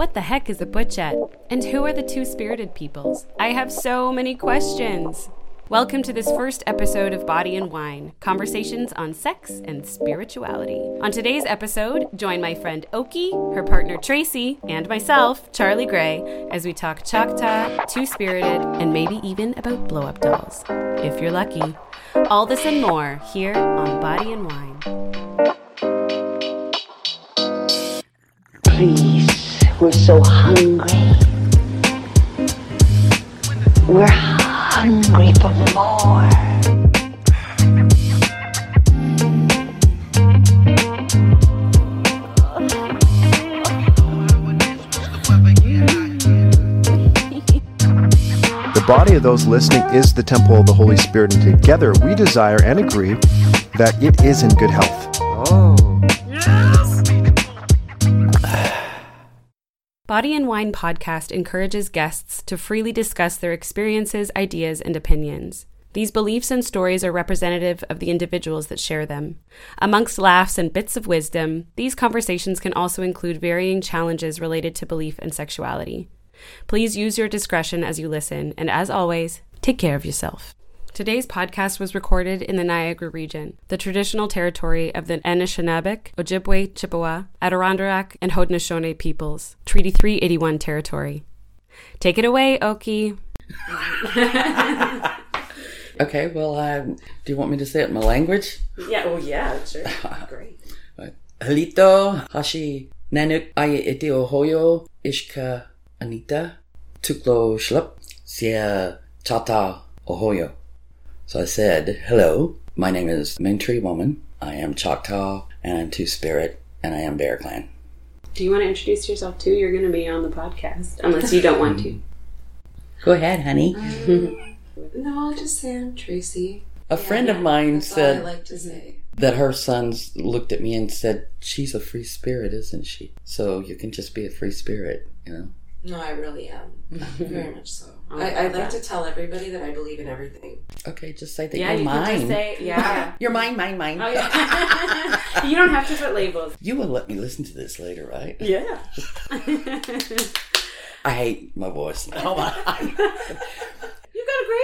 What the heck is a butchette? And who are the two spirited peoples? I have so many questions. Welcome to this first episode of Body and Wine Conversations on Sex and Spirituality. On today's episode, join my friend Oki, her partner Tracy, and myself, Charlie Gray, as we talk Choctaw, Two Spirited, and maybe even about blow up dolls. If you're lucky. All this and more here on Body and Wine. Please, we're so hungry. We're hungry for more. The body of those listening is the temple of the Holy Spirit, and together we desire and agree that it is in good health. Oh. Body and Wine podcast encourages guests to freely discuss their experiences, ideas, and opinions. These beliefs and stories are representative of the individuals that share them. Amongst laughs and bits of wisdom, these conversations can also include varying challenges related to belief and sexuality. Please use your discretion as you listen, and as always, take care of yourself. Today's podcast was recorded in the Niagara region, the traditional territory of the Anishinaabe, Ojibwe, Chippewa, Adirondack, and Haudenosaunee peoples, Treaty 381 territory. Take it away, Oki. Okay, well, um, do you want me to say it in my language? Yeah, oh yeah, sure. Great. Halito, hashi, nanuk, aye iti ohoyo, ishka, anita, tuklo shlup, sia chata ohoyo. So I said, hello, my name is Mingtree Woman. I am Choctaw, and I'm Two Spirit, and I am Bear Clan. Do you want to introduce yourself too? You're going to be on the podcast, unless you don't want to. Go ahead, honey. Um, no, I'll just say I'm Tracy. A friend of mine That's I said like to say. that her sons looked at me and said, she's a free spirit, isn't she? So you can just be a free spirit, you know? No, I really am. Very much so. Oh, I, I like yeah. to tell everybody that I believe in everything. Okay, just say that Yeah, you're you mine. can just say, yeah. You're mine, mine, mine. oh, yeah. you don't have to put labels. You will let me listen to this later, right? Yeah. I hate my voice. Oh my!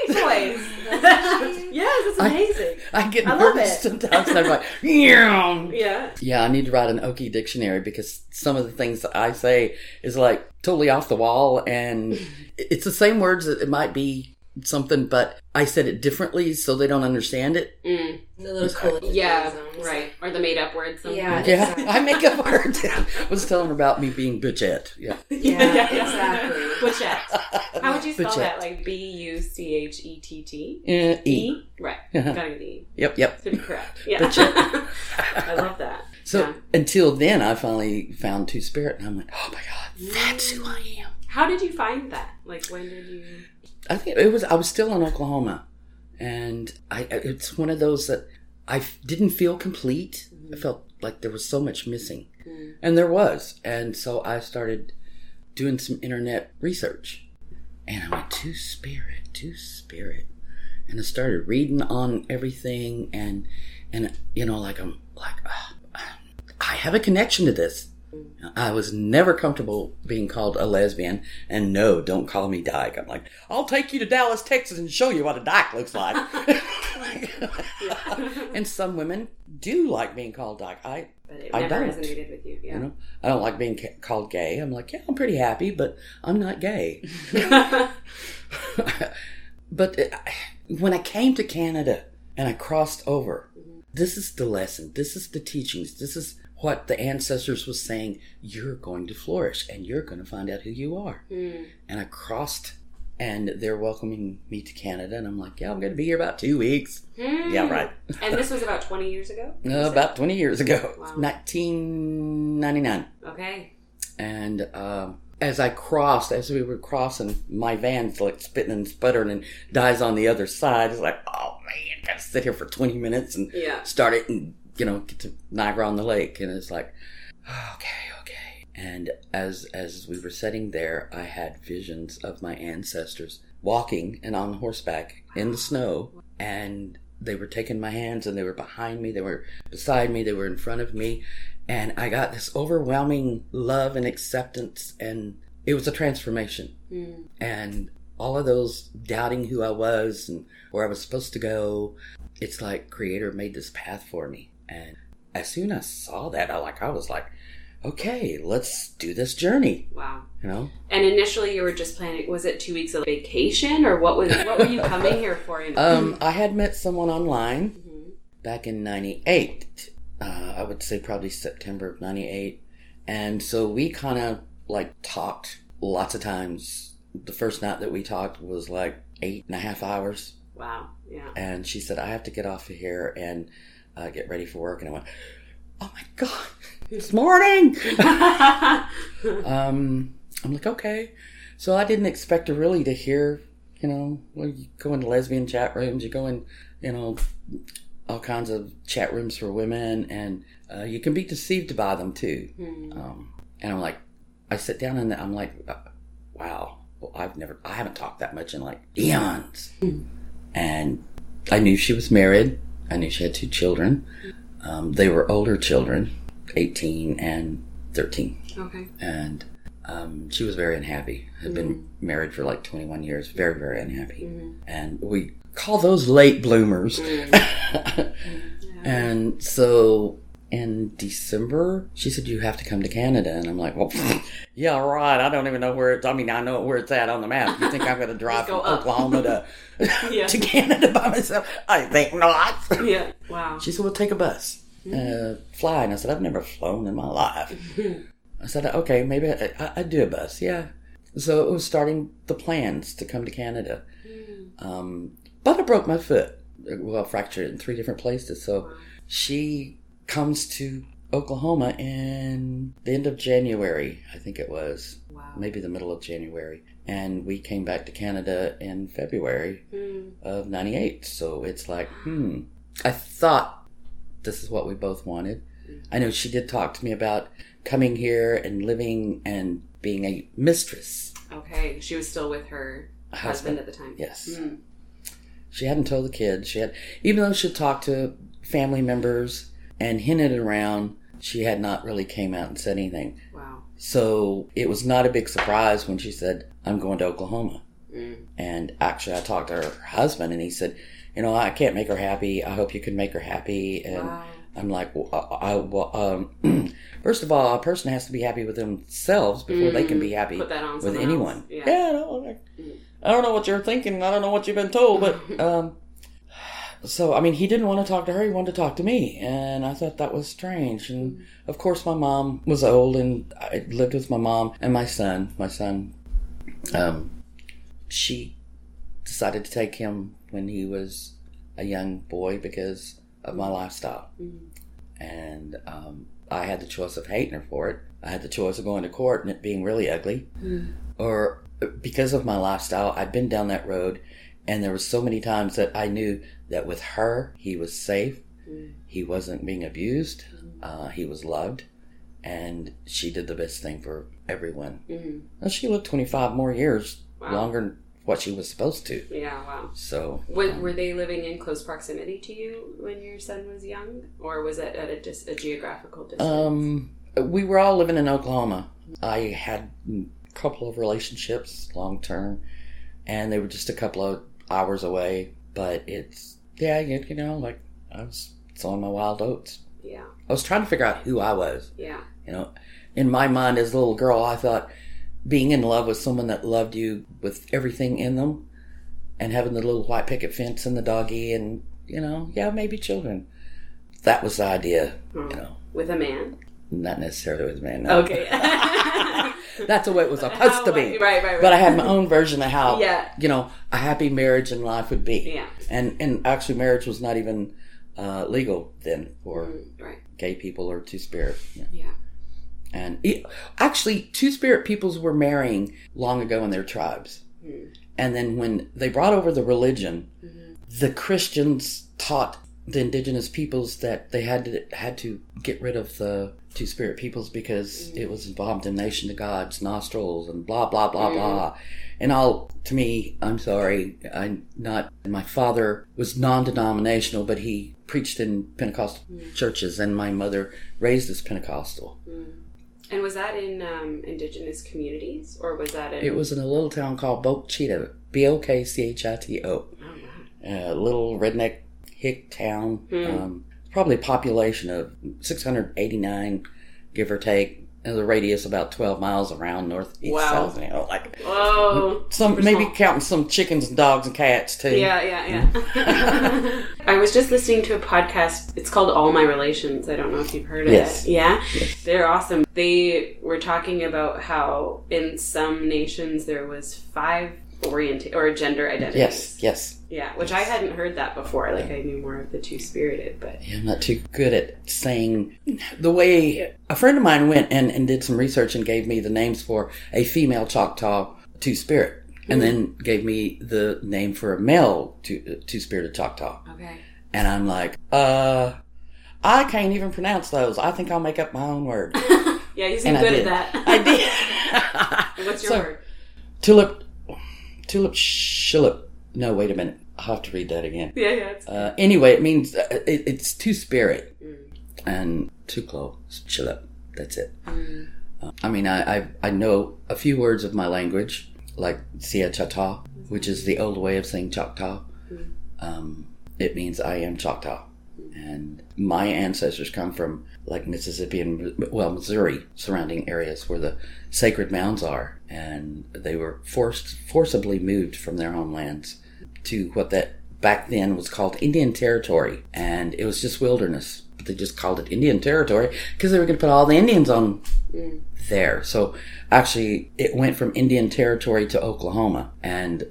You've got a great voice. yes, it's amazing. I get I love nervous it. sometimes. I'm like, yeah. yeah. Yeah, I need to write an Okie dictionary because some of the things that I say is like totally off the wall, and it's the same words. That it might be something, but I said it differently, so they don't understand it. Mm. The little colloquialisms. Yeah, right. Or the made up words. sometimes. Yeah. Yeah, Exactly. I make up words. I was telling her about me being butchette. Yeah. Yeah, Yeah, yeah. exactly. Butchette. How would you spell Butchette. that? Like B U C H E T T? Uh, e. E? Right. Uh-huh. Gotta get the E. Yep, yep. To be correct. Yeah. I love that. So Yeah. until then, I finally found Two Spirit, and I'm like, oh my god, that's who I am. How did you find that? Like, when did you. I think it was I was still in Oklahoma, and I it's one of those that I didn't feel complete. I mm-hmm. felt like there was so much missing, mm. and there was, and so I started doing some internet research, and I went two spirit, two spirit, and I started reading on everything, and and you know like I'm like ah, I have a connection to this. I was never comfortable being called a lesbian, and no, don't call me dyke. I'm like, I'll take you to Dallas, Texas, and show you what a dyke looks like. and some women do like being called dyke. I, But it I don't. resonated with you. Yeah. you know, I don't like being ca- called gay. I'm like, yeah, I'm pretty happy, but I'm not gay. but uh, when I came to Canada and I crossed over, this is the lesson. This is the teachings. This is what the ancestors was saying. You're going to flourish and you're going to find out who you are. And I crossed and they're welcoming me to Canada. And I'm like, yeah, I'm going to be here about two weeks. Yeah, right. and this was about 20 years ago? Uh, about 20 years ago, Wow. 1999. Okay. And um, as I crossed, as we were crossing, my van's like spitting and sputtering and dies on the other side. It's like, oh man, gotta sit here for 20 minutes and Yeah. start it and, you know, get to Niagara on the lake. And it's like, okay, okay. And as, as we were sitting there, I had visions of my ancestors walking and on horseback in the snow. And they were taking my hands and they were behind me, they were beside me, they were in front of me. And I got this overwhelming love and acceptance, and it was a transformation. Hmm. And all of those doubting who I was and where I was supposed to go, it's like Creator made this path for me. And as soon as I saw that, I like I was like, okay, let's do this journey. Wow. You know, And initially, you were just planning. Was it two weeks of vacation, or what was? What were you coming here for? In- um, I had met someone online back in '98. Uh, I would say probably September of '98, and so we kind of like talked lots of times. The first night that we talked was like eight and a half hours, wow. Yeah. and she said, "I have to get off of here and uh, get ready for work," and I went, "Oh my god, it's morning!" um, I'm like, okay. So I didn't expect to really to hear, you know, well, you go into lesbian chat rooms, you go in, you know, all kinds of chat rooms for women, and uh, you can be deceived by them too. Um, and I'm like, I sit down and I'm like, uh, wow, well, I've never, I haven't talked that much in like eons. And I knew she was married. I knew she had two children. Um, they were older children, 18 and 13 Okay. and um, she was very unhappy. Had been married for like 21 years, very, very unhappy. And we call those late bloomers. and so in December, she said, You have to come to Canada. And I'm like, Well, yeah, right. I don't even know where it's, I mean, I know where it's at on the map. You think I'm going to drive go from up. Oklahoma to, Yeah. to Canada by myself? I think not. Yeah. Wow. She said, "Well, take a bus, uh, fly." And I said, "I've never flown in my life." I said, "Okay, maybe I, I, I'd do a bus." Yeah. So it was starting the plans to come to Canada, um, but I broke my foot. Well, fractured in three different places. So she comes to Oklahoma in the end of January, I think it was, Wow. maybe the middle of January, and we came back to Canada in February of 98 so it's like hmm i thought this is what we both wanted i know she did talk to me about coming here and living and being a mistress Okay. She was still with her husband, Husband. at the time. yes Mm. she hadn't told the kids she had even though she talked to family members and hinted around she had not really came out and said anything Wow. so it was not a big surprise when she said i'm going to oklahoma And actually, I talked to her husband, and he said, "You know, I can't make her happy. I hope you can make her happy." And Wow. I'm like, well, I, I, well, um, first of all, a person has to be happy with themselves before they can be happy that on with anyone. else. Yeah. Yeah, no, like, I don't know what you're thinking. I don't know what you've been told, but um, so I mean, he didn't want to talk to her. He wanted to talk to me, and I thought that was strange. And of course, my mom was old, and I lived with my mom and my son. My son, um, she decided to take him when he was a young boy because of my lifestyle. And um, I had the choice of hating her for it. I had the choice of going to court and it being really ugly. Or because of my lifestyle, I'd been down that road and there was so many times that I knew that with her, he was safe. He wasn't being abused. Uh, he was loved. And she did the best thing for everyone. And she lived 25 more years Wow. longer than what she was supposed to. Yeah. Wow. So Were, were they living in close proximity to you when your son was young, or was it at a, dis- a geographical distance? Um, we were all living in Oklahoma. I had a couple of relationships long term, and they were just a couple of hours away. But it's yeah, you, you know, like I was sowing my wild oats. yeah. I was trying to figure out who I was. Yeah. You know, in my mind as a little girl, I thought being in love with someone that loved you with everything in them, and having the little white picket fence and the doggy, and you know, yeah, maybe children. That was the idea. Hmm. You know. With a man. Not necessarily with a man. No. Okay. That's the way it was supposed to be. Right, right, right. But I had my own version of how, Yeah. you know, a happy marriage and life would be. Yeah. And and actually, marriage was not even uh, legal then for right. gay people or two spirit. Yeah. Yeah. And it, actually, two spirit peoples were marrying long ago in their tribes. And then when they brought over the religion, the Christians taught the indigenous peoples that they had to had to get rid of the Two Spirit peoples because it mm. was involved in Nation to God's nostrils and blah blah blah mm. blah. And all to me, I'm sorry, I'm not. My father was non-denominational, but he preached in Pentecostal mm. churches, and my mother raised as Pentecostal. And was that in um, indigenous communities, or was that in? It was in a little town called Bokchito, B O K C H I T O. Oh, a little redneck hick town. Um, probably a population of 689, give or take. And the radius about 12 miles around northeast Wow. south. You know, like Whoa. some maybe counting some chickens and dogs and cats too. Yeah, yeah, yeah. I was just listening to a podcast. It's called All My Relations. I don't know if you've heard of Yes. it. Yeah? They're awesome. They were talking about how in some nations there was five orienta- or gender identity. Yes, yes. Yeah, which I hadn't heard that before. Like I knew more of the two spirited, but yeah, I'm not too good at saying the way a friend of mine went and, and did some research and gave me the names for a female Choctaw two spirit, and then gave me the name for a male two two spirited Choctaw. okay. And I'm like, uh, I can't even pronounce those. I think I'll make up my own word. Yeah, you seem And good at that. I did. What's your So- word? tulip, tulip, shillip. No, wait a minute. I'll have to read that again. Yeah, yeah. It's, Uh, anyway, it means uh, it, it's two spirit and two clo shillip. That's it. Uh, I mean, I, I I know a few words of my language, like Sia Chata, which is the old way of saying Choctaw. Um, it means I am Choctaw, and my ancestors come from like Mississippi and well Missouri, surrounding areas where the sacred mounds are, and they were forced forcibly moved from their homelands to what that back then was called Indian Territory, and it was just wilderness. But they just called it Indian Territory because they were going to put all the Indians on mm. there. So actually, it went from Indian Territory to Oklahoma, and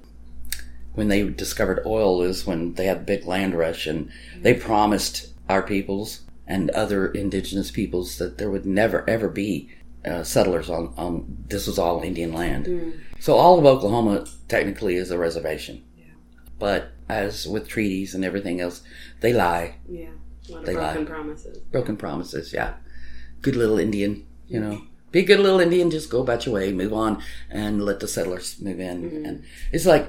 when they discovered oil is when they had the big land rush, and they mm. promised our peoples and other indigenous peoples that there would never ever be uh, settlers on on this was all Indian land. Mm. So all of Oklahoma technically is a reservation, Yeah. but as with treaties and everything else, they lie. yeah. A lot of They broken lie. promises. Broken promises, yeah. Good little Indian, you know. Mm-hmm. Be a good little Indian, just go about your way, move on, and let the settlers move in. Mm-hmm. And it's like,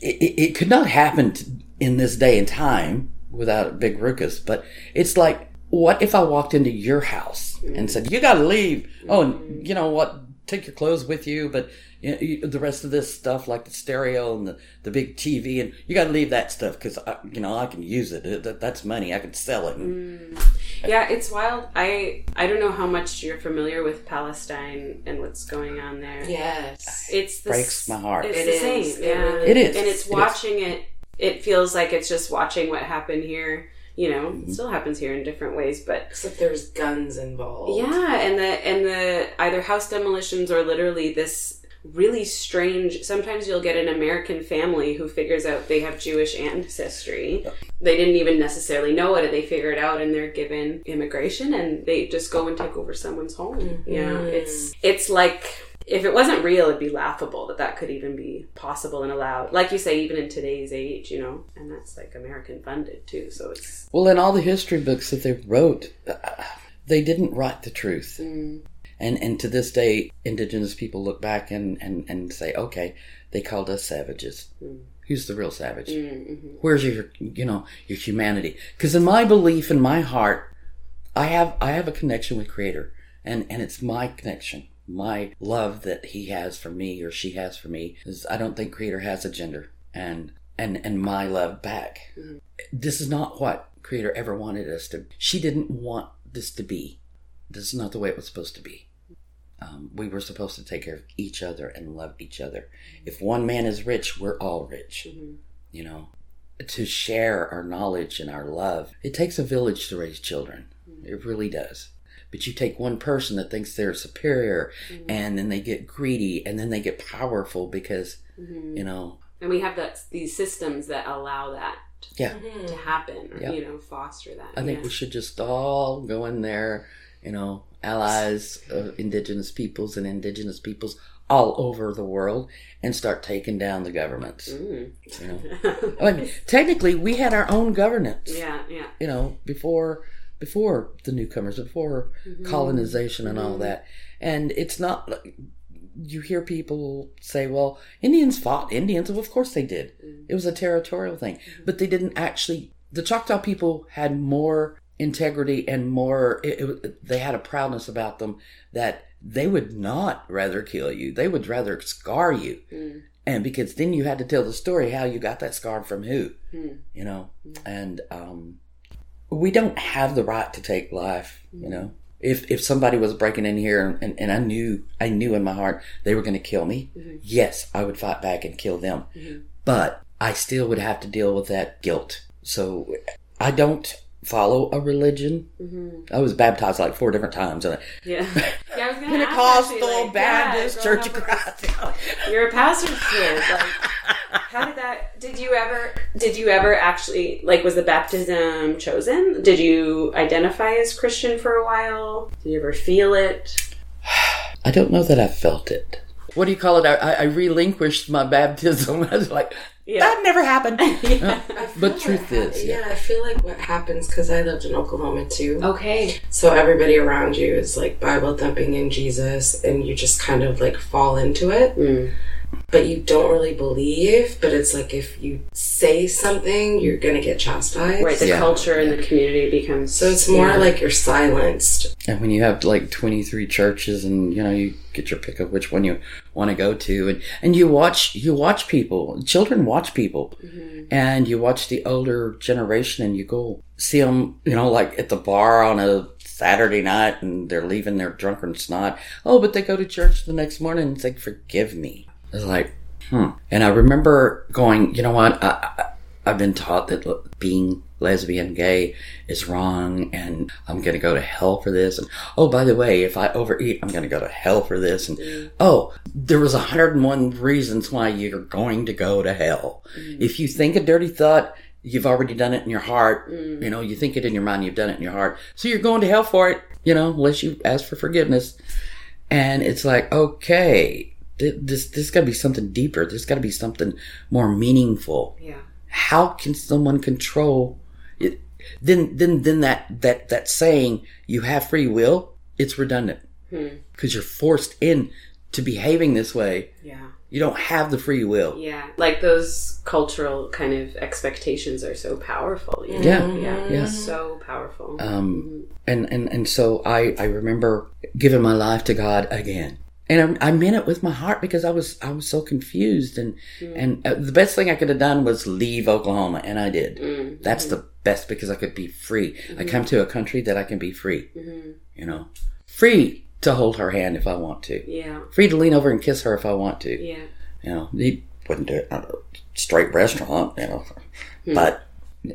it, it, it could not happen in this day and time without a big ruckus, but it's like, what if I walked into your house and said, you gotta leave? Oh, and you know what? Take your clothes with you, but you know, you, the rest of this stuff, like the stereo and the, the big TV, and you gotta leave that stuff because, you know, I can use it. That, that's money. I can sell it. And, mm. Yeah, it's wild. I I don't know how much you're familiar with Palestine and what's going on there. Yes. It's the Breaks s- my heart. It's It the is. same. Yeah. It is. And it's It is. watching it. It feels like it's just watching what happened here. You know, Mm-hmm. it still happens here in different ways, but Except there's guns involved. yeah, and the and the either house demolitions or literally this really strange. Sometimes you'll get an American family who figures out they have Jewish ancestry. They didn't even necessarily know it, and they figure it out, and they're given immigration, and they just go and take over someone's home. Yeah, it's it's like. If it wasn't real, it'd be laughable that that could even be possible and allowed. Like you say, even in today's age, you know, and that's like American funded too. So it's Well, in all the history books that they wrote, uh, they didn't write the truth. Mm. And and to this day, indigenous people look back and, and, and say, okay, they called us savages. Mm. Who's the real savage? Where's your you know your humanity? Because in my belief, in my heart, I have I have a connection with Creator, and and it's my connection, my love that He has for me or she has for me. Is I don't think Creator has a gender, and and and my love back. Mm-hmm. This is not what Creator ever wanted us to. She didn't want this to be. This is not the way it was supposed to be. Um, we were supposed to take care of each other and love each other. Mm-hmm. If one man is rich, we're all rich. Mm-hmm. You know, to share our knowledge and our love. It takes a village to raise children. It really does. But you take one person that thinks they're superior mm-hmm. and then they get greedy and then they get powerful because, mm-hmm. you know, and we have that these systems that allow that yeah. to mm-hmm. happen or Yeah. you know foster that I think yeah. we should just all go in there, you know, allies of indigenous peoples and indigenous peoples all over the world and start taking down the governments. Mm. You know, I mean, technically, we had our own governance. yeah yeah You know, before before the newcomers, before mm-hmm. colonization and all mm-hmm. that. And it's not like you hear people say, well, Indians fought Indians. Well, of course they did. Mm-hmm. It was a territorial thing. But they didn't actually, the Choctaw people had more integrity and more, it, it, they had a proudness about them that they would not rather kill you. They would rather scar you. Mm. And because then you had to tell the story how you got that scar from who, hmm. you know? Hmm. And, um, we don't have the right to take life, you know? If, if somebody was breaking in here and, and I knew, I knew in my heart they were going to kill me, mm-hmm. yes, I would fight back and kill them. Mm-hmm. But I still would have to deal with that guilt. So I don't follow a religion. Mm-hmm. I was baptized like four different times. And Yeah. yeah I was Pentecostal, actually, like, Baptist, yeah, Church of growing Christ. You're a pastor's kid. Like, how did that? Did you ever? Did you ever actually like? Was the baptism chosen? Did you identify as Christian for a while? Did you ever feel it? I don't know that I felt it. What do you call it? I, I, I relinquished my baptism. I was like, Yeah. that never happened. yeah. But truth what is, hap- yeah. yeah, I feel like what happens because I lived in Oklahoma too. Okay. So everybody around you is like Bible thumping in Jesus, and you just kind of like fall into it. Mm. But you don't really believe. But it's like if you say something, you're gonna get chastised. Right. The Yeah. culture and the community becomes. So it's more yeah. like you're silenced. And when you have like 23 churches and, you know, you get your pick of which one you want to go to and, and you watch, you watch people, children watch people and you watch the older generation and you go see them, you know, like at the bar on a Saturday night and they're leaving their drunken snot. Oh, but they go to church the next morning and say, forgive me. It's like, hmm. And I remember going, you know what? I, I, I've been taught that being lesbian, gay is wrong, and I'm going to go to hell for this. And oh, by the way, if I overeat, I'm going to go to hell for this. And mm. oh, there was 101 reasons why you're going to go to hell. Mm. If you think a dirty thought, you've already done it in your heart. Mm. You know, you think it in your mind, you've done it in your heart. So you're going to hell for it. You know, unless you ask for forgiveness. And it's like, okay, th- this this got to be something deeper. There's got to be something more meaningful Yeah. how can someone control it then then then that that that saying you have free will it's redundant because you're forced in to behaving this way Yeah. you don't have the free will Yeah. Like those cultural kind of expectations are so powerful. You know? Yeah. Yeah. Yeah. So powerful. um and and and so i i remember giving my life to god again and I, I meant it with my heart because I was I was so confused and mm. and uh, the best thing I could have done was leave Oklahoma and I did. Mm-hmm. That's the best because I could be free. I mm-hmm. come to a country that I can be free. Mm-hmm. You know, free to hold her hand if I want to. yeah. Free to lean over and kiss her if I want to. Yeah. You know, he wouldn't do it at a straight restaurant. You know, hmm. but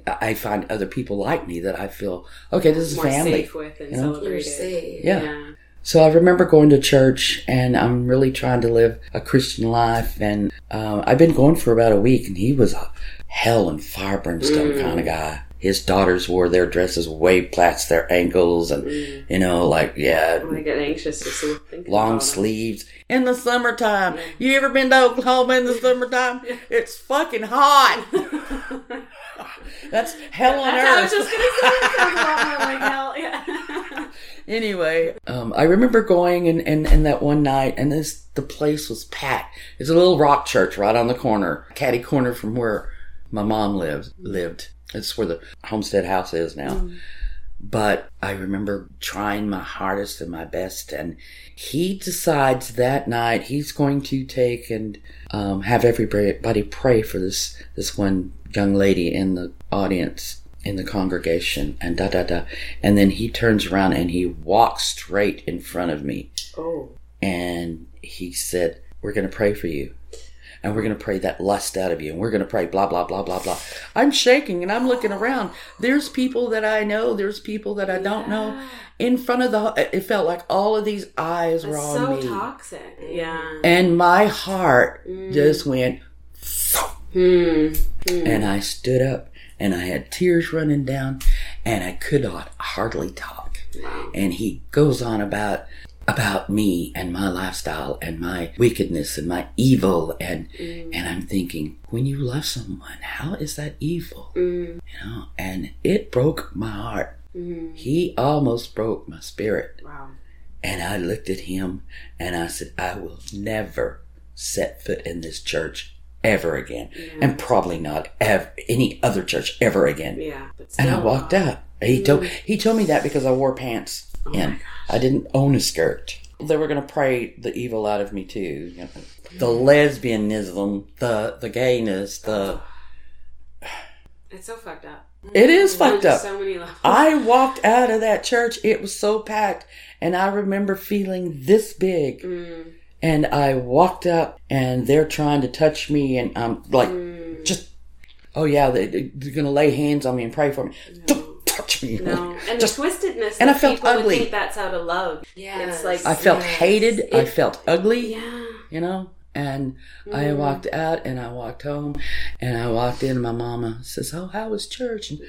I find other people like me that I feel okay. This is More family. safe with and you know? Celebrated. safe. Yeah. Yeah. So I remember going to church, and I'm really trying to live a Christian life. And uh, I've been going for about a week, and he was a hell and fire brimstone kind of guy. His daughters wore their dresses way past their ankles, and you know, like yeah, I get anxious just thinking long sleeves in the summertime. You ever been to Oklahoma in the summertime? It's fucking hot. That's hell on That's, I earth. was just gonna say it sounds a lot more like hell. Yeah. Anyway, um, I remember going and, and, and that one night, and this the place was packed. It's a little rock church right on the corner, catty corner from where my mom lived. Lived. It's where the Homestead House is now. But I remember trying my hardest and my best, and he decides that night he's going to take and um, have everybody pray for this this one young lady in the audience in the congregation, and da da da. And then he turns around and he walks straight in front of me, Oh. and he said, "We're going to pray for you." And we're going to pray that lust out of you. And we're going to pray blah, blah, blah, blah, blah. I'm shaking and I'm looking around. There's people that I know. There's people that I don't know. In front of the, it felt like all of these eyes were on so me. So toxic. Yeah. And my heart just went, Hmm. and I stood up and I had tears running down and I could not hardly talk. And he goes on about about me and my lifestyle and my wickedness and my evil and mm. and I'm thinking when you love someone how is that evil mm. you know and it broke my heart mm. He almost broke my spirit. Wow. And I looked at him and I said, I will never set foot in this church ever again. And probably not ever, any other church ever again. Yeah. And I walked out. He told he told me that because I wore pants and I didn't own a skirt. They were gonna pray the evil out of me too. you know. The lesbianism, the the gayness, the It's so fucked up. it is fucked up. So many levels. I walked out of that church. It was so packed, and I remember feeling this big. Mm. And I walked out, and they're trying to touch me, and I'm like, Mm. just, oh yeah, they, they're gonna lay hands on me and pray for me. Don't touch me. No, and Just- the twistedness. and I felt people would ugly. think that's out of love. Yeah. It's like I felt Yes. hated. I felt ugly. yeah. you know. And Mm. I walked out, and I walked home, and I walked in, and my mama says, "Oh, how was church?" And,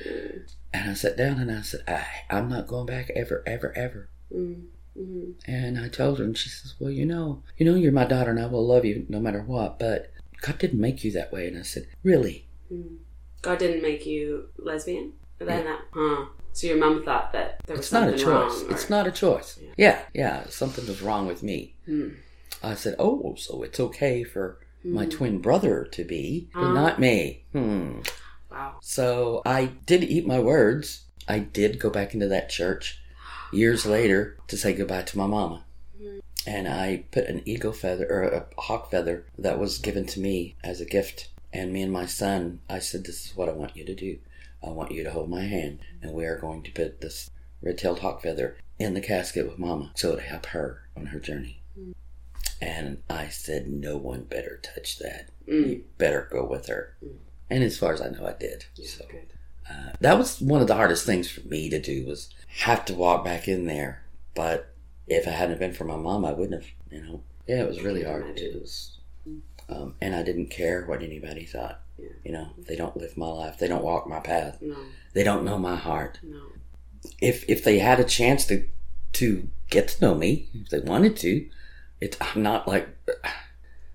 and I sat down, and I said, I, "I'm not going back ever, ever, ever." Mm. Mm-hmm. And I told her, and she says, "Well, you know, you know, you're my daughter, and I will love you no matter what. But God didn't make you that way." And I said, "Really?" God didn't make you lesbian. Then that, huh? So your mom thought that there was It's not a something choice. wrong. or- It's not a choice. Yeah, yeah, something was wrong with me. Hmm. I said, "Oh, so it's okay for my twin brother to be, but not me." Hmm. Wow. So I did eat my words. I did go back into that church years later to say goodbye to my mama. Mm-hmm. And I put an eagle feather or a hawk feather that was given to me as a gift. And me and my son, I said, This is what I want you to do. I want you to hold my hand, and we are going to put this red tailed hawk feather in the casket with mama so to help her on her journey. Mm-hmm. And I said, No one better touch that. Mm. You better go with her. Mm. And as far as I know, I did. so Good. Uh, that was one of the hardest things for me to do was have to walk back in there. But if it hadn't been for my mom, I wouldn't have. You know, yeah, it was really hard. It was, um, and I didn't care what anybody thought. You know, they don't live my life. They don't walk my path. No. They don't know my heart. No. If if they had a chance to to get to know me, if they wanted to, it's I'm not like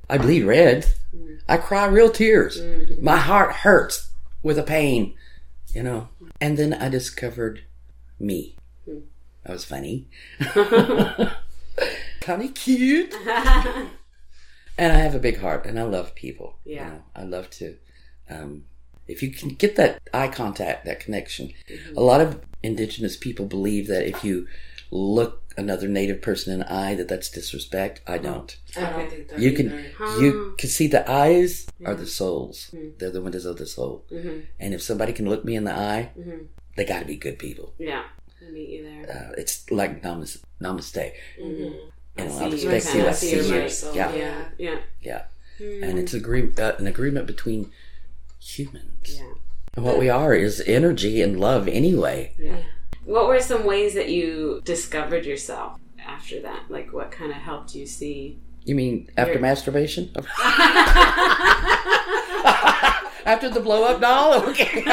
I bleed red. I cry real tears. My heart hurts with a pain, you know. And then I discovered me. I was funny, kind of cute, and I have a big heart, and I love people. you Yeah. know. I love to. Um, if you can get that eye contact, that connection, a lot of indigenous people believe that if you look another native person in the eye, that that's disrespect. I don't. I don't think that You can either. you can see the eyes are the souls. They're the windows of the soul. Mm-hmm. And if somebody can look me in the eye, they got to be good people. Yeah. I meet you there. Uh, it's like namaste. namaste. You know, I, see you, respect kinda you. I see see your you. myself. Yeah, Yeah. Yeah. yeah. And it's agree uh, an agreement between humans. Yeah. And what we are is energy and love anyway. Yeah. What were some ways that you discovered yourself after that? Like, what kind of helped you see? You mean after You're- masturbation? after the blow up doll? Okay.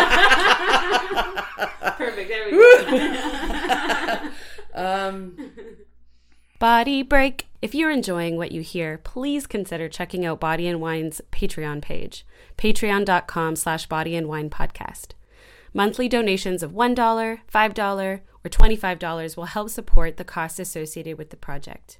Perfect. There we go. um, Body break. If you're enjoying what you hear, please consider checking out Body and Wine's Patreon page, patreon.com slash body and wine podcast. Monthly donations of $1, $5, or $25 will help support the costs associated with the project.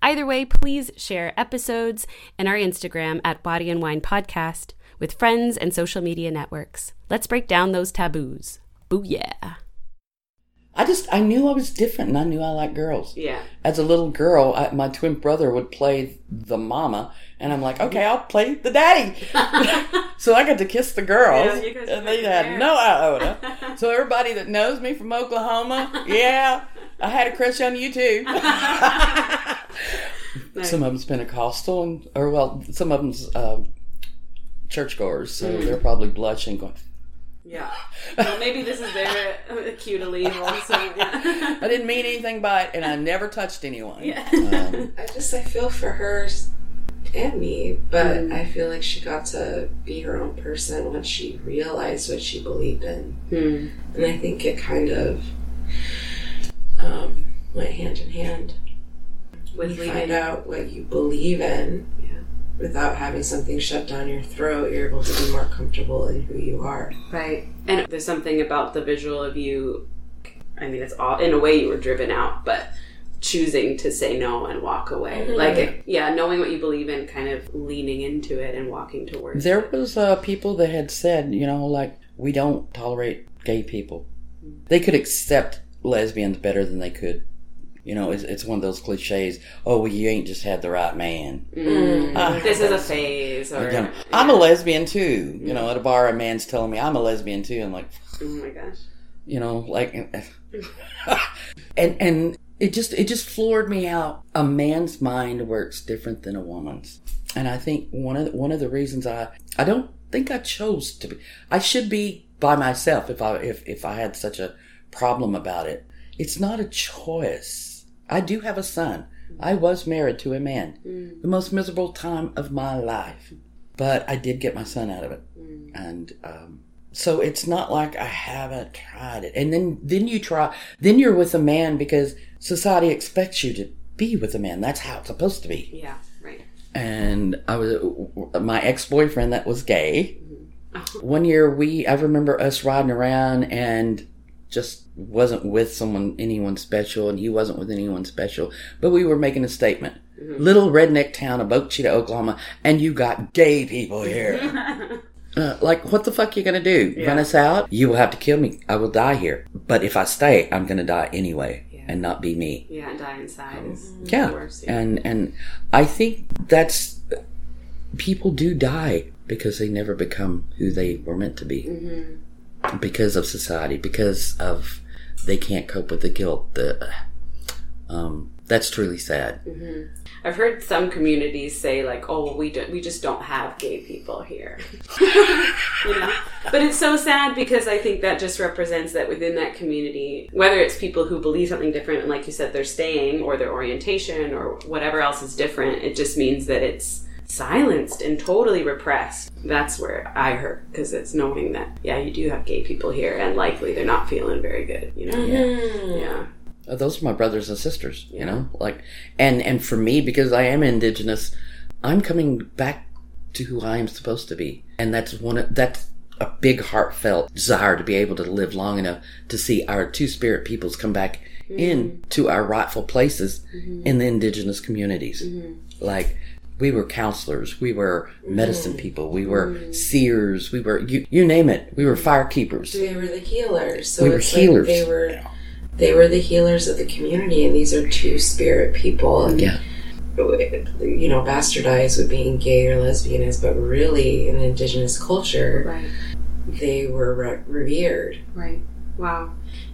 Either way, please share episodes and our Instagram at Body and Wine Podcast with friends and social media networks. Let's break down those taboos. Booyah. I just I knew I was different, and I knew I liked girls. Yeah. As a little girl, I, my twin brother would play the mama, and I'm like, okay, I'll play the daddy. so I got to kiss the girls, Yeah, and they had no iota. so everybody that knows me from Oklahoma, yeah, I had a crush on you too. Some of them's Pentecostal, and, or well, some of them's uh, churchgoers, so Mm. they're probably blushing, going, Yeah. Well, maybe this is their cue to leave also. Yeah. I didn't mean anything by it, and I never touched anyone. Yeah. Um, I just I feel for her and me, but I feel like she got to be her own person once she realized what she believed in, Hmm. and I think it kind of um, went hand in hand. With you leaving. find out what you believe in Yeah. Without having something shut down your throat, you're able to be more comfortable in who you are. Right. And there's something about the visual of you I mean, it's all in a way you were driven out, but choosing to say no and walk away. Like, yeah, knowing what you believe in, kind of leaning into it and walking towards. There it. was uh, people that had said, you know, like we don't tolerate gay people. They could accept lesbians better than they could. You know, it's, it's one of those cliches. Oh, well, you ain't just had the right man. Ah, This is a phase, or you know, I'm a lesbian too. You know, at a bar, a man's telling me I'm a lesbian too. I'm like, oh my gosh. you know, like, and and it just it just floored me how a man's mind works different than a woman's. And I think one of the, one of the reasons I I don't think I chose to be. I should be by myself if I if if I had such a problem about it. It's not a choice. I do have a son. I was married to a man. Mm. The most miserable time of my life. But I did get my son out of it. Mm. And um, so it's not like I haven't tried it. And then then you try then you're with a man because society expects you to be with a man. That's how it's supposed to be Yeah, right. and I was my ex boyfriend that was gay. Mm-hmm. One year we I remember us riding around and just wasn't with someone anyone special and he wasn't with anyone special, but we were making a statement. Little redneck town of Oklahoma, Oklahoma, and you got gay people here. Uh, like, what the fuck are you gonna do? Run us out? You will have to kill me. I will die here. But if I stay, I'm gonna die anyway, and not be me. Yeah, and die inside is Yeah, worse. and and I think that's people do die because they never become who they were meant to be because of society, because of they can't cope with the guilt. The um, that's truly sad. I've heard some communities say like, "Oh, we don't, we just don't have gay people here," you know. But it's so sad because I think that just represents that within that community, whether it's people who believe something different and, like you said, they're staying, or their orientation, or whatever else is different, it just means that it's silenced and totally repressed. That's where I hurt because it's knowing that yeah, you do have gay people here, and likely they're not feeling very good, you know. Yeah. Uh, those are my brothers and sisters, you know, like, and, and for me, because I am indigenous, I'm coming back to who I am supposed to be. And that's one of, that's a big heartfelt desire to be able to live long enough to see our two spirit peoples come back hmm. in to our rightful places mm-hmm. in the indigenous communities. Mm-hmm. Like, we were counselors, we were medicine mm. people, we were mm. seers, we were, you, you name it, we were fire keepers. They were the healers. So We were it's healers. Like they were they were the healers of the community, and these are two spirit people. And Yeah. you know, bastardized with being gay or lesbian is, but really in indigenous culture, Right. they were re- revered. Right. Wow.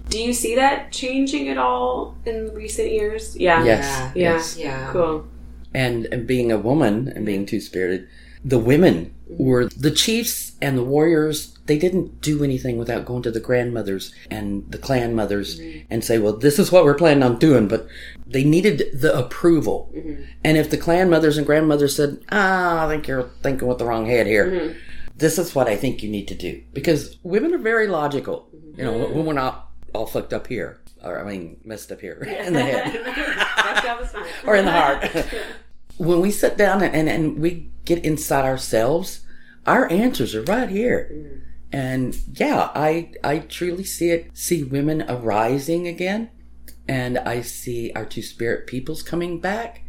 Do you see that changing at all in recent years? Yeah. Yes. Yeah. Yeah. Yes. Yeah. Cool. And, and being a woman and being two spirited, the women were the chiefs and the warriors. They didn't do anything without going to the grandmothers and the clan mothers mm-hmm. and say, "Well, this is what we're planning on doing." But they needed the approval. Mm-hmm. And if the clan mothers and grandmothers said, "Ah, I think you're thinking with the wrong head here," mm-hmm. this is what I think you need to do because women are very logical. You know, when we're not all fucked up here, or I mean, messed up here. In the head. That job is fine. or in the heart. when we sit down and, and, and we get inside ourselves, our answers are right here. Mm. And yeah, I I truly see it. See women arising again. And I see our two spirit peoples coming back.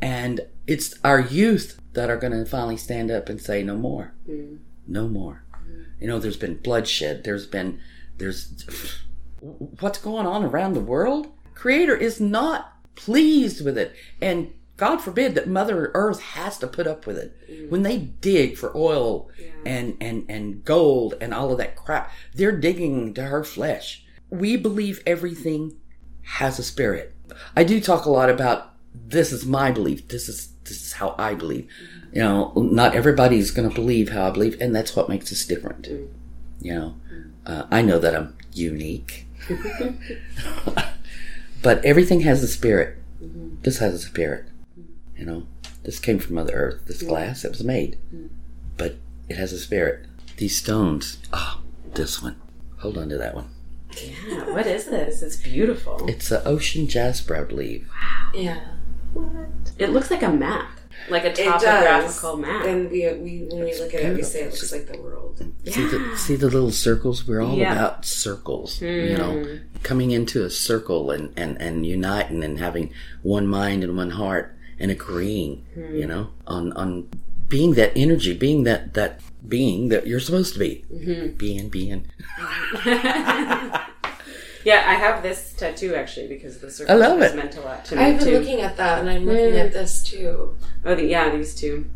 And it's our youth that are gonna finally stand up and say no more. Mm. No more. Mm. You know, there's been bloodshed, there's been there's what's going on around the world? Creator is not pleased with it. And God forbid that Mother Earth has to put up with it. Mm. When they dig for oil and, and, and gold and all of that crap, they're digging to her flesh. We believe everything has a spirit. I do talk a lot about this is my belief. This is this is how I believe. Mm-hmm. You know, not everybody's going to believe how I believe, and that's what makes us different. Mm. You know, mm. uh, I know that I'm unique, but everything has a spirit. Mm-hmm. This has a spirit. You know, this came from Mother Earth. This glass, it was made, mm-hmm. but it has a spirit. These stones. Oh, this one. Hold on to that one. Yeah. What is this? It's beautiful. It's an ocean jasper, I believe. Wow. Yeah. What? It looks like a map. Like a It topographical does. map. And we, we when we look at it, we say it looks like the world. See the see the little circles. We're all Yeah. about circles. You hmm. know, coming into a circle and and and uniting and having one mind and one heart and agreeing. Hmm. You know, on on being that energy, being that that being that you're supposed to be. Mm-hmm. Being being. yeah, I have this tattoo actually because the circle I love it. meant a lot to me I've been too. looking at that, and I'm looking at this too. oh, the, yeah, these two.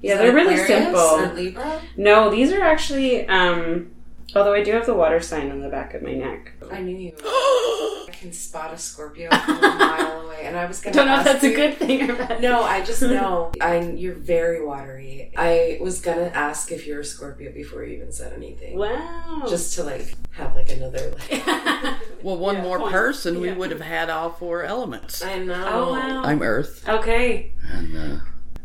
Yeah, Is they're that really Aquarius simple. Or Libra? No, these are actually. um Although I do have the water sign on the back of my neck. I knew you. I can spot a Scorpio from a mile away, and I was gonna. Don't know if ask that's a good thing or bad. No, I just know. I you're very watery. I was gonna ask if you're a Scorpio before you even said anything. Wow. Just to like have like another. Like, Well, one Yeah, more point. person, we would have had all four elements. I know. oh wow. I'm Earth, okay. and uh,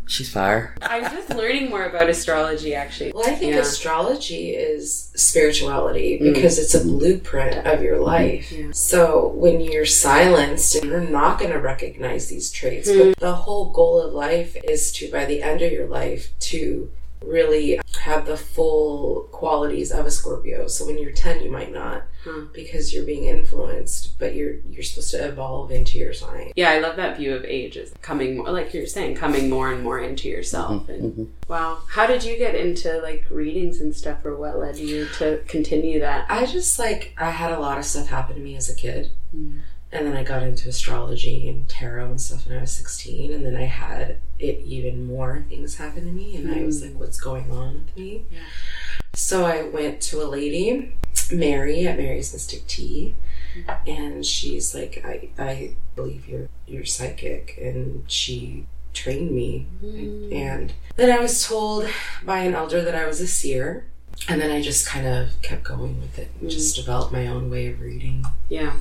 she's fire. I'm just learning more about astrology actually. Well, I think Yeah. Mm. astrology is spirituality because it's a blueprint of your life. Yeah. So when you're silenced, you're not going to recognize these traits. Hmm. But the whole goal of life is to, by the end of your life, to really have the full qualities of a Scorpio. So when you're 10, you might not Hmm. because you're being influenced, but you're you're supposed to evolve into your sign. Yeah, I love that view of age is coming more, like you're saying, coming more and more into yourself. Mm-hmm, and mm-hmm. wow, how did you get into like readings and stuff, or what led you to continue that? I just like I had a lot of stuff happen to me as a kid, hmm. And then I got into astrology and tarot and stuff when I was sixteen, and then I had it even more things happen to me, and I was like, hmm. "What's going on with me?" So I went to a lady, Mary at Mary's Mystic Tea, mm-hmm. and she's like, "I I believe you're you're psychic," and she trained me, hmm. and then I was told by an elder that I was a seer. And then I just kind of kept going with it and just hmm. developed my own way of reading. Yeah.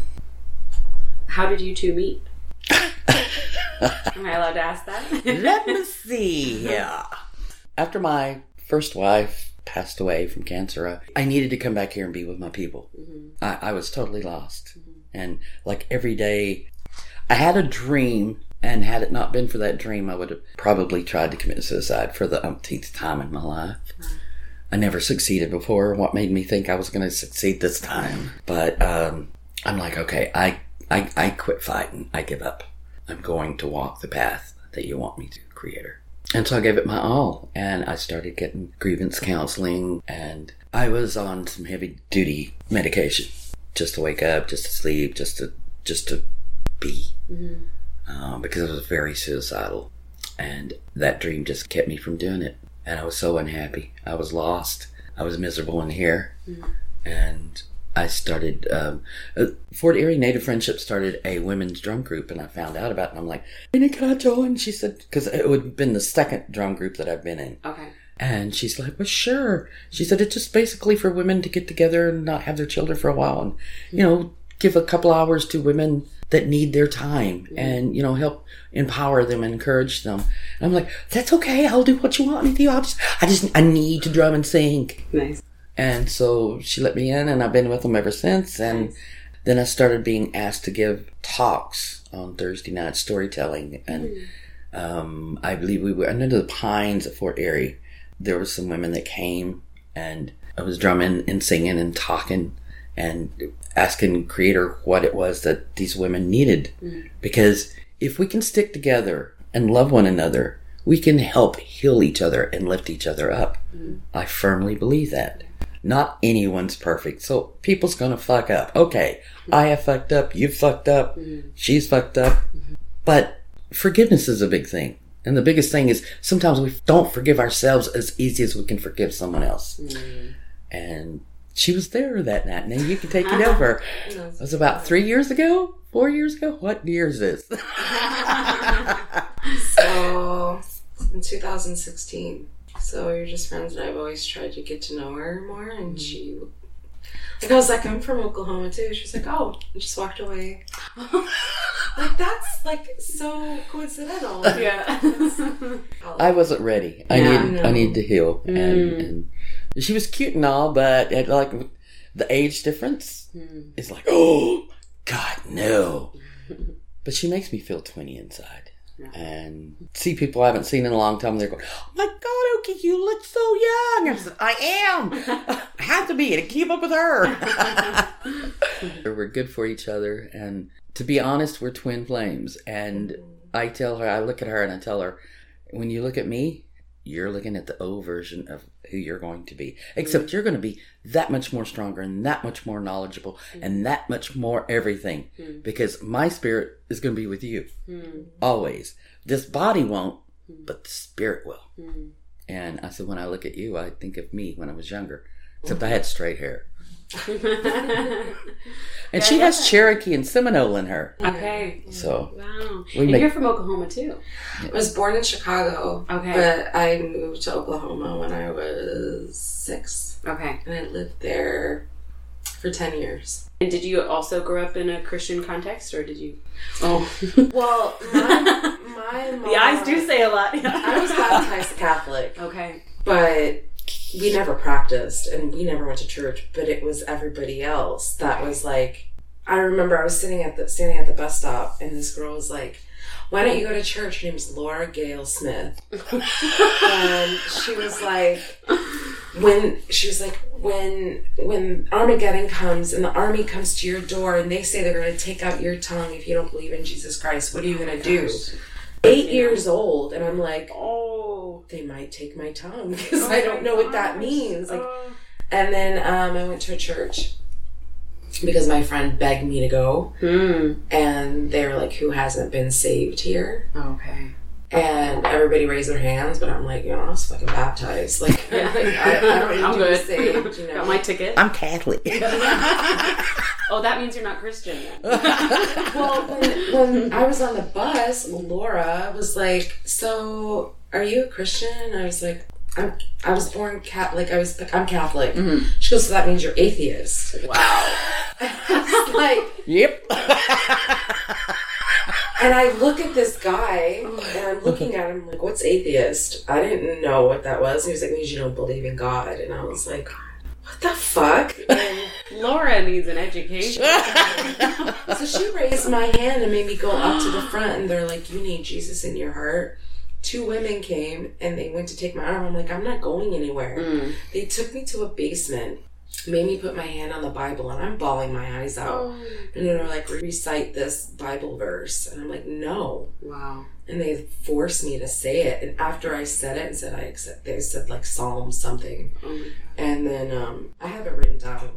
How did you two meet? Am I allowed to ask that? Let me see here. After my first wife passed away from cancer, I needed to come back here and be with my people. I, I was totally lost. And like every day, I had a dream, and had it not been for that dream, I would have probably tried to commit suicide for the umpteenth time in my life. I never succeeded before. What made me think I was going to succeed this time? But um, I'm like, okay, I, I I quit fighting. I give up. I'm going to walk the path that you want me to, Creator. And so I gave it my all, and I started getting grievance counseling, and I was on some heavy duty medication, just to wake up, just to sleep, just to just to be, um, because I was very suicidal, and that dream just kept me from doing it, and I was so unhappy. I was lost. I was miserable in here, and I started um, uh, Fort Erie Native Friendship started a women's drum group, and I found out about it. And I'm like, "Minnie, can I join?" She said, because it would have been the second drum group that I've been in. okay. And she's like, well, sure. She said, it's just basically for women to get together and not have their children for a while and, you know, give a couple hours to women that need their time and, you know, help empower them and encourage them. And I'm like, that's okay. I'll do what you want me to do. I'll just, I just, I need to drum and sing. Nice. And so she let me in and I've been with them ever since. And then I started being asked to give talks on Thursday night storytelling. And, hmm. um, I believe we were under the pines at Fort Erie. There were some women that came and I was drumming and singing and talking and asking creator what it was that these women needed. Hmm. Because if we can stick together and love one another, we can help heal each other and lift each other up. Hmm. I firmly believe that. Not anyone's perfect, so people's gonna fuck up. Okay, I have fucked up, You've fucked up, mm-hmm. she's fucked up. Mm-hmm. But forgiveness is a big thing. And the biggest thing is sometimes we don't forgive ourselves as easy as we can forgive someone else. Mm. And she was there that night. Now you can take it over. It was about three years ago? Four years ago? What year is this? So in 2016. So we were just friends, and I've always tried to get to know her more. And mm-hmm. she, like, I was like, I'm from Oklahoma too. She's like, oh, and just walked away. like that's like so coincidental. Yeah. I wasn't ready. I Yeah. need I need to heal. And, mm. and she was cute and all, but like the age difference mm. is like, oh God, no. But she makes me feel twenty inside. And see people I haven't seen in a long time. They're going, "Oh my God, Oki, you look so young." I said, "I am. I have to be to keep up with her." we're good for each other, and to be honest, we're twin flames. And I tell her, I look at her and I tell her, when you look at me, you're looking at the O version of who you're going to be. Except you're going to be that much more stronger and that much more knowledgeable hmm. and that much more everything. Hmm. Because my spirit is going to be with you hmm. always. This body won't, but the spirit will. And I said, when I look at you, I think of me when I was younger. Except oh. I had straight hair. and she has Cherokee and Seminole in her. Okay. So Wow. We and make- you're from Oklahoma too. I was born in Chicago. Okay. But I moved to Oklahoma when I was six. Okay. And I lived there for 10 years. And did you also grow up in a Christian context, or did you? Oh, Well, my, my mom. the eyes do say a lot. I was baptized Catholic, Okay. but we never practiced and we never went to church, but it was everybody else that was like I remember I was sitting at the standing at the bus stop and this girl was like, Why don't you go to church? Her name's Laura Gale Smith. and she was like when she was like when when Armageddon comes and the army comes to your door and they say they're going to take out your tongue if you don't believe in Jesus Christ, what are you going to oh do? Eight years old, and I'm like, Oh. they might take my tongue because I don't know what that means. Like, and then um, I went to a church because my friend begged me to go, Hmm. and they were like, "Who hasn't been saved here?" Okay. And everybody raised their hands, but I'm like, you know, I was fucking baptized. Like, like, I, I don't need I'm to good. be saved. You know, Got my ticket. I'm Catholic. Oh, that means you're not Christian. Well, when, when I was on the bus, Laura was like, "So, are you a Christian?" I was like, "I'm." I was born Catholic. I was. Like I'm Catholic. Mm-hmm. She goes, "So that means you're atheist." Wow. I was like, yep. and I look at this guy, and I'm looking at him like, "What's atheist?" I didn't know what that was. He was like, "Means you don't believe in God," and I was like, "What the fuck?" And Laura needs an education. So she raised my hand and made me go up to the front, and they're like, "You need Jesus in your heart." Two women came and they went to take my arm. I'm like, "I'm not going anywhere." Mm. They took me to a basement, made me put my hand on the Bible, and I'm bawling my eyes out. Oh. And they're like, "Recite this Bible verse," and I'm like, "No." Wow. And they forced me to say it. And after I said it and said I accept, they said like Psalm something. Oh. And then um, I have it written down.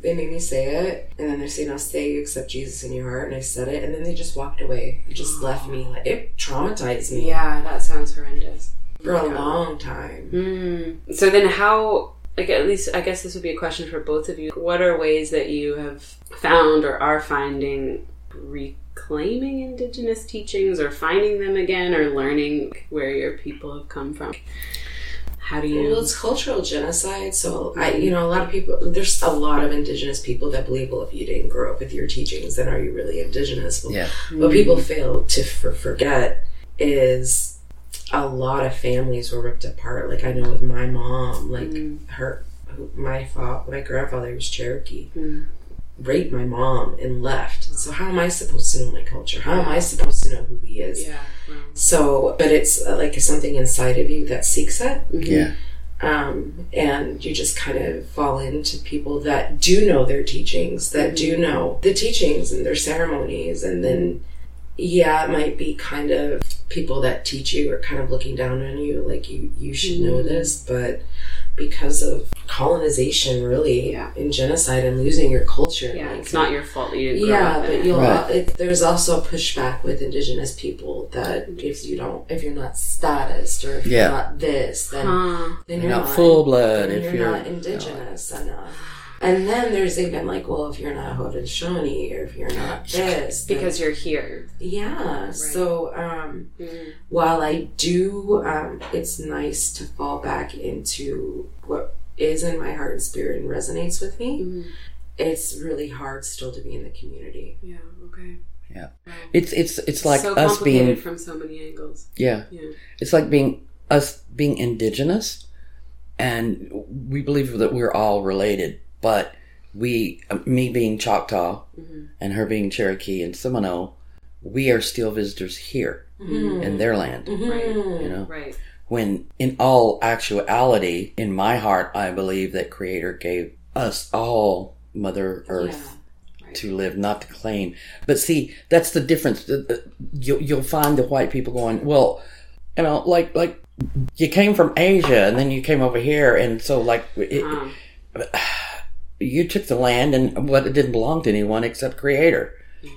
They made me say it, and then they say, "Now say you accept Jesus in your heart." And I said it, and then they just walked away. It just left me like it traumatized me Yeah, that sounds horrendous. for a long time. Hmm. So then, how? Like, at least I guess this would be a question for both of you. What are ways that you have found or are finding reclaiming indigenous teachings, or finding them again, or learning where your people have come from? How do you? Well, it's cultural genocide. So I, mm-hmm. you know, a lot of people. There's a lot of indigenous people that believe, well, if you didn't grow up with your teachings, then are you really indigenous? Well, Yeah. What mm-hmm. people fail to for, forget is a lot of families were ripped apart. Like I know with my mom, like mm. her, my fa- my grandfather was Cherokee, mm. Raped my mom and left. So how am I supposed to know my culture? How am I supposed to know who he is? yeah. Wow. So, but it's uh, like something inside of you that seeks it Yeah. um, and you just kind of fall into people that do know their teachings, that do know the teachings and their ceremonies, and then yeah, it might be kind of people that teach you are kind of looking down on you, like you you should know this, but because of colonization, really, Yeah. and genocide and losing your culture, Yeah, like, it's not your fault you didn't yeah, but you'll. Right. It, there's also pushback with Indigenous people that if you don't, if you're not status or if Yeah. you're not this, then Huh. then You're not full blood then if you're, you're- not indigenous enough. And then there's even like, well, if you're not Haudenosaunee or if you're not this, because you're here. yeah. So um, Mm. while I do, um, it's nice to fall back into what is in my heart and spirit and resonates with me. Mm. It's really hard still to be in the community. Yeah. Okay. Yeah. It's it's it's like so us being from so many angles. yeah. Yeah. It's like being us being indigenous, and we believe that we're all related, but we, uh, me being Choctaw, Mm-hmm. and her being Cherokee and Seminole, we are still visitors here. in their land. Right. You know, Right. When in all actuality, in my heart, I believe that Creator gave us all Mother Earth to live, not to claim. But see, that's the difference. You'll, you'll find the white people going, well, you know, like like you came from Asia and then you came over here, and so like it, Um, you took the land and what it didn't belong to anyone except creator.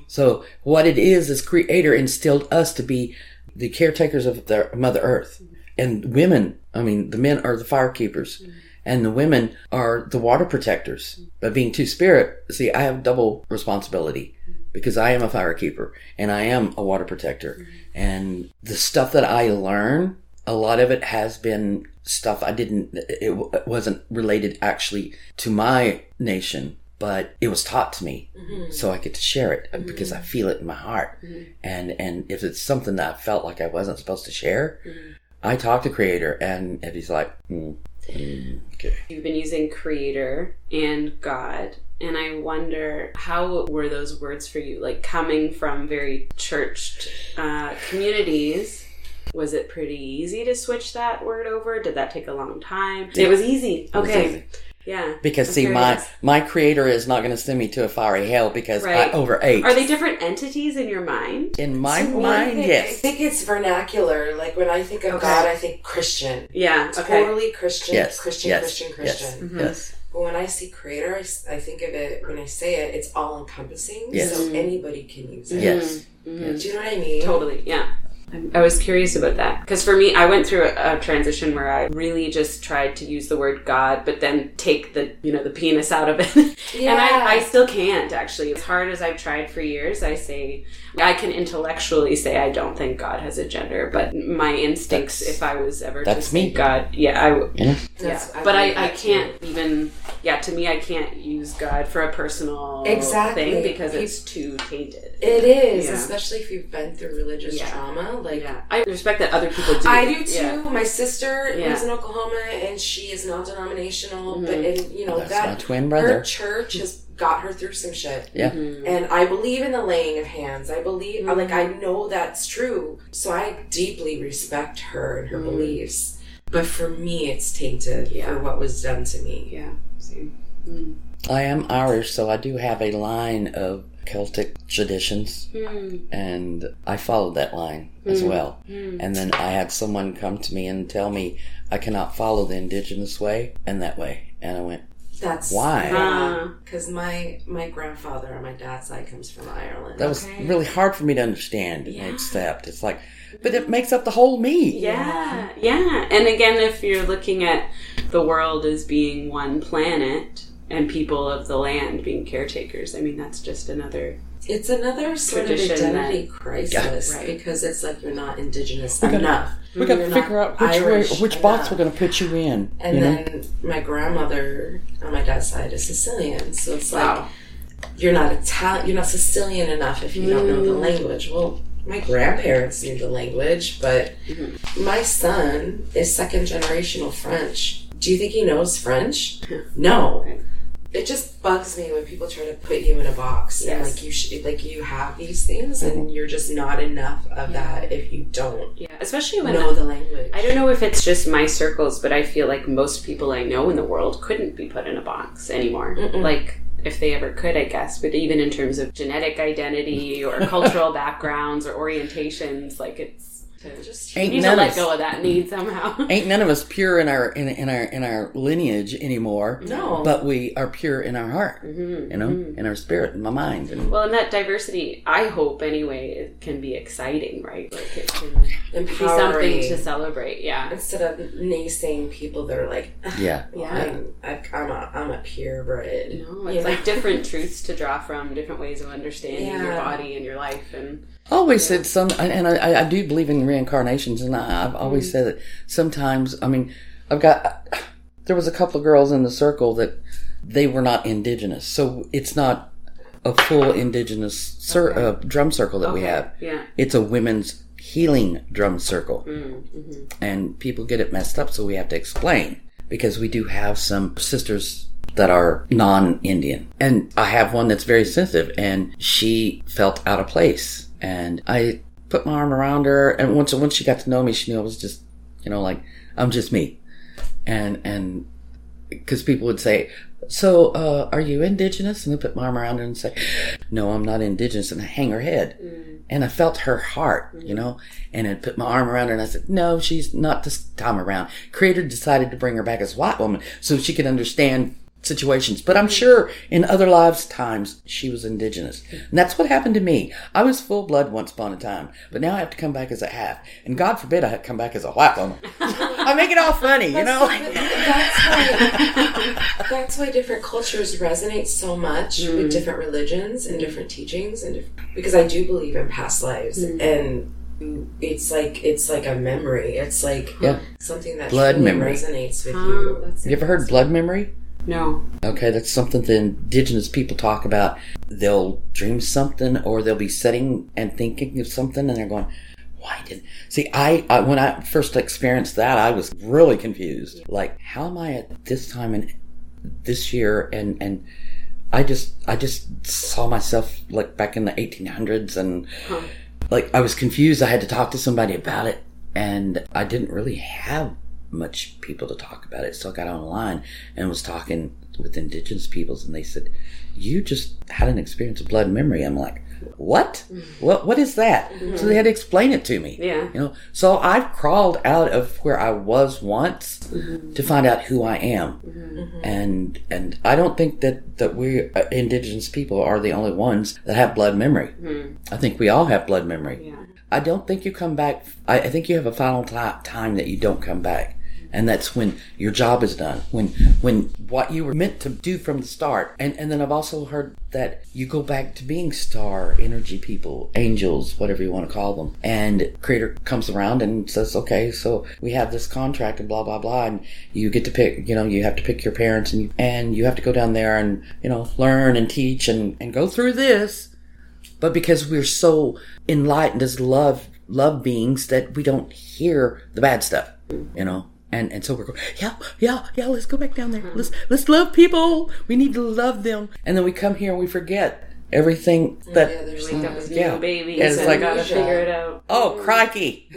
So what it is is creator instilled us to be the caretakers of the mother earth and women i mean the men are the fire keepers mm. and the women are the water protectors. Mm. But being two spirit see i have double responsibility mm. because i am a fire keeper and i am a water protector. And the stuff that i learn a lot of it has been stuff I didn't, it wasn't related actually to my nation, but it was taught to me. Mm-hmm. So I get to share it mm-hmm. because I feel it in my heart. Mm-hmm. And, and if it's something that I felt like I wasn't supposed to share, I talk to creator and if he's like, mm, mm, okay. You've been using creator and God. And I wonder how were those words for you? Like coming from very churched uh, communities, was it pretty easy to switch that word over? Did that take a long time? It was easy. was Okay. easy. Yeah. Because I'm see, my, curious. my creator is not going to send me to a fiery hell because Right. I overate. Are they different entities in your mind? in my To me, I mind, think- I think it's vernacular. Like when I think of Okay. God, I think Christian. Yeah. Okay. Totally Christian, Yes. Christian, yes. Christian, yes, Christian. Mm-hmm. Yes. But when I see creator, I, s- I think of it, when I say it, it's all encompassing. Yes. So mm-hmm. anybody can use it. Mm-hmm. Yes. Do you know what I mean? Totally, yeah. I was curious about that because for me, I went through a, a transition where I really just tried to use the word God, but then take the you know the penis out of it, and I, I still can't actually. As hard as I've tried for years, I say I can intellectually say I don't think God has a gender, but my instincts, That's- if I was ever to that's say me. God, yeah, I w- Yeah. yeah, I but I, I can't even yeah. To me, I can't use God for a personal Exactly. thing because He- it's too tainted. It is, Yeah. especially if you've been through religious Yeah. Trauma. Like Yeah, I respect that other people do. I do too. Yeah. My sister Yeah. lives in Oklahoma, and she is non-denominational. But mm-hmm. and you know That's that my twin her brother. church has got her through some shit. Yeah. Mm-hmm. And I believe in the laying of hands. I believe, mm-hmm. like, I know that's true. So I deeply respect her and her beliefs. But for me, it's tainted Yeah. for what was done to me. Yeah, same. Mm. I am Irish, so I do have a line of Celtic traditions, Hmm. and I followed that line as well. And then I had someone come to me and tell me I cannot follow the indigenous way and that way. And I went, That's Why? Ah. Because my my grandfather on my dad's side comes from Ireland. that was Okay. really hard for me to understand and Yeah. accept. It's like, but it makes up the whole me. Yeah, yeah. And again, if you're looking at the world as being one planet and people of the land being caretakers, I mean, that's just another. It's another sort of identity that- crisis Yeah. Right. because it's like you're not indigenous gotta- enough. We got to figure out which way, Irish which box we're going to put you in. And you know? then my grandmother on my dad's side is Sicilian, so it's like Wow. you're not Italian, you're not Sicilian enough if you don't know the Mm. language. Well, my grandparents knew the language, but Mm-hmm. my son is second generational French. Do you think he knows French? No. It just bugs me when people try to put you in a box and like you sh- like you have these things and mm-hmm. you're just not enough of that if you don't Yeah, especially when. know the language. I don't know if it's just my circles, but I feel like most people I know in the world couldn't be put in a box anymore. Like, if they ever could, I guess. But even in terms of genetic identity or cultural backgrounds or orientations, like it's. To, Just you Ain't need to none let of go us- of that need somehow. Ain't none of us pure in our in, in our in our lineage anymore. No. but we are pure in our heart. Mm-hmm. You know, in our spirit, in my mind. And Well, and that diversity, I hope anyway, it can be exciting, right? Like it can be something to celebrate. Yeah. instead of naysaying people that are like, yeah, Yeah. I'm, I- I'm a, I'm a purebred. No, You it's know? like different truths to draw from, different ways of understanding your body and your life, and I always said some, and I, I do believe in reincarnations, and I, I've Mm. always said that sometimes. I mean, I've got there was a couple of girls in the circle that they were not indigenous, so it's not a full indigenous cir- uh, drum circle that we have. yeah. It's a women's healing drum circle, Mm, mm-hmm. and people get it messed up, so we have to explain because we do have some sisters that are non-Indian, and I have one that's very sensitive, and she felt out of place, and I put my arm around her, and once once she got to know me, she knew I was just, you know, like I'm just me, and and because people would say, "So, uh, are you indigenous?" And I put my arm around her and say, "No, I'm not indigenous," and I hang her head, and I felt her heart, you know, and I put my arm around her and I said, "No, she's not this time around." Creator decided to bring her back as white woman so she could understand situations. But I'm sure in other lives times she was indigenous. And that's what happened to me. I was full blood once upon a time, but now I have to come back as a half. And God forbid I come back as a white woman. I make it all funny, you know? That's why that's why different cultures resonate so much with mm. different religions and different teachings and diff- because I do believe in past lives mm. and it's like it's like a memory. It's like Yeah. something that Blood memory. resonates with Oh, you. that's You ever heard blood memory? No. Okay, that's something that indigenous people talk about. They'll dream something or they'll be sitting and thinking of something and they're going, why did see I, I when I first experienced that I was really confused. Like, how am I at this time and this year and and I just I just saw myself like back in the 1800s and like I was confused. I had to talk to somebody about it, and I didn't really have much people to talk about it. So I got online and was talking with indigenous peoples, and they said, "You just had an experience of blood memory." I'm like, "What? Mm-hmm. What? What is that?" So they mm-hmm. had to explain it to me. Yeah. you know. So I've crawled out of where I was once mm-hmm. to find out who I am, and and I don't think that that we uh, indigenous people are the only ones that have blood memory. I think we all have blood memory. Yeah. I don't think you come back. I, I think you have a final ti- time that you don't come back, and that's when your job is done. When when what you were meant to do from the start. And and then I've also heard that you go back to being star energy people, angels, whatever you want to call them. And Creator comes around and says, "Okay, so we have this contract and blah blah blah, and you get to pick. You know, you have to pick your parents, and you, and you have to go down there and you know learn and teach and and go through this." but because we're so enlightened as love love beings that we don't hear the bad stuff you know and and so we're going yeah yeah yeah let's go back down there. Let's let's love people. We need to love them. And then we come here and we forget everything that Yeah, there's Wake like- up with Yeah. new babies And it's and like- gotta figure it out. oh crikey.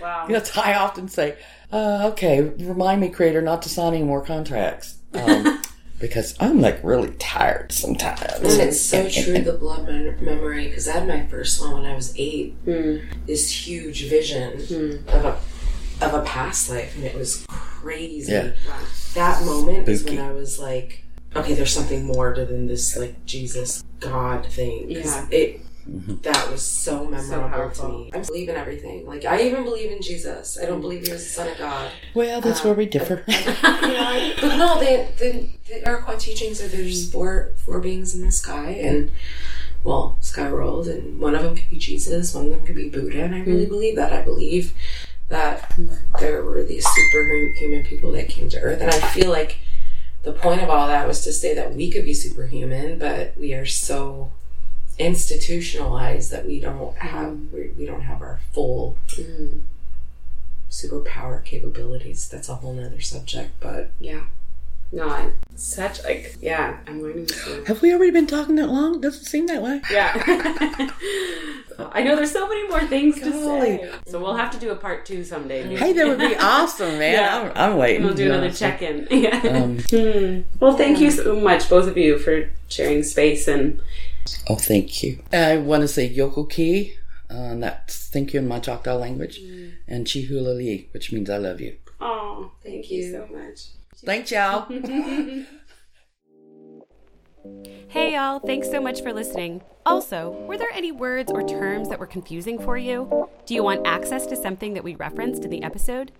Wow. you know that's I often say uh, okay remind me creator not to sign any more contracts. Um, because I'm like really tired sometimes. And it's so true, the blood mem- memory, because I had my first one when I was eight. This huge vision of a of a past life, and it was crazy. Yeah. That moment is when I was like, okay, there's something more to than this like Jesus God thing. Yeah. It mm-hmm. that was so memorable to me. I believe in everything. Like I even believe in Jesus. I don't believe he was the son of God. well that's where we um, differ You know, but no, they, the the Iroquois teachings are there's four four beings in the sky, and well, sky world, and one of them could be Jesus, one of them could be Buddha, and I really hmm. believe that. I believe that there were these superhuman people that came to Earth, and I feel like the point of all that was to say that we could be superhuman, but we are so institutionalized that we don't have mm-hmm. we, we don't have our full mm-hmm. superpower capabilities. That's a whole nother subject, but Yeah. No, such like yeah. I'm learning have we already been talking that long doesn't seem that way Yeah. I know there's so many more things to say. So we'll have to do a part two someday. maybe. Hey, that would be awesome, man. Yeah. I'm, I'm waiting. We'll do another Yeah. check in. Yeah. Um, Hmm. Well, thank you so much, both of you, for sharing space and oh, thank you. I want to say Yakoke, uh, that's thank you in my Choctaw language, and Chihula which means I love you. oh, thank you so much. Thanks, y'all. Hey y'all, thanks so much for listening. Also, were there any words or terms that were confusing for you? Do you want access to something that we referenced in the episode?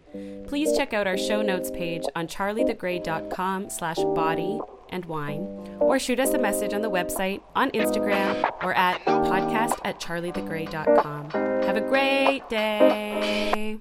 Please check out our show notes page on charliethegray.com slash body and wine, or shoot us a message on the website, on Instagram, or at podcast at charliethegray.com. Have a great day.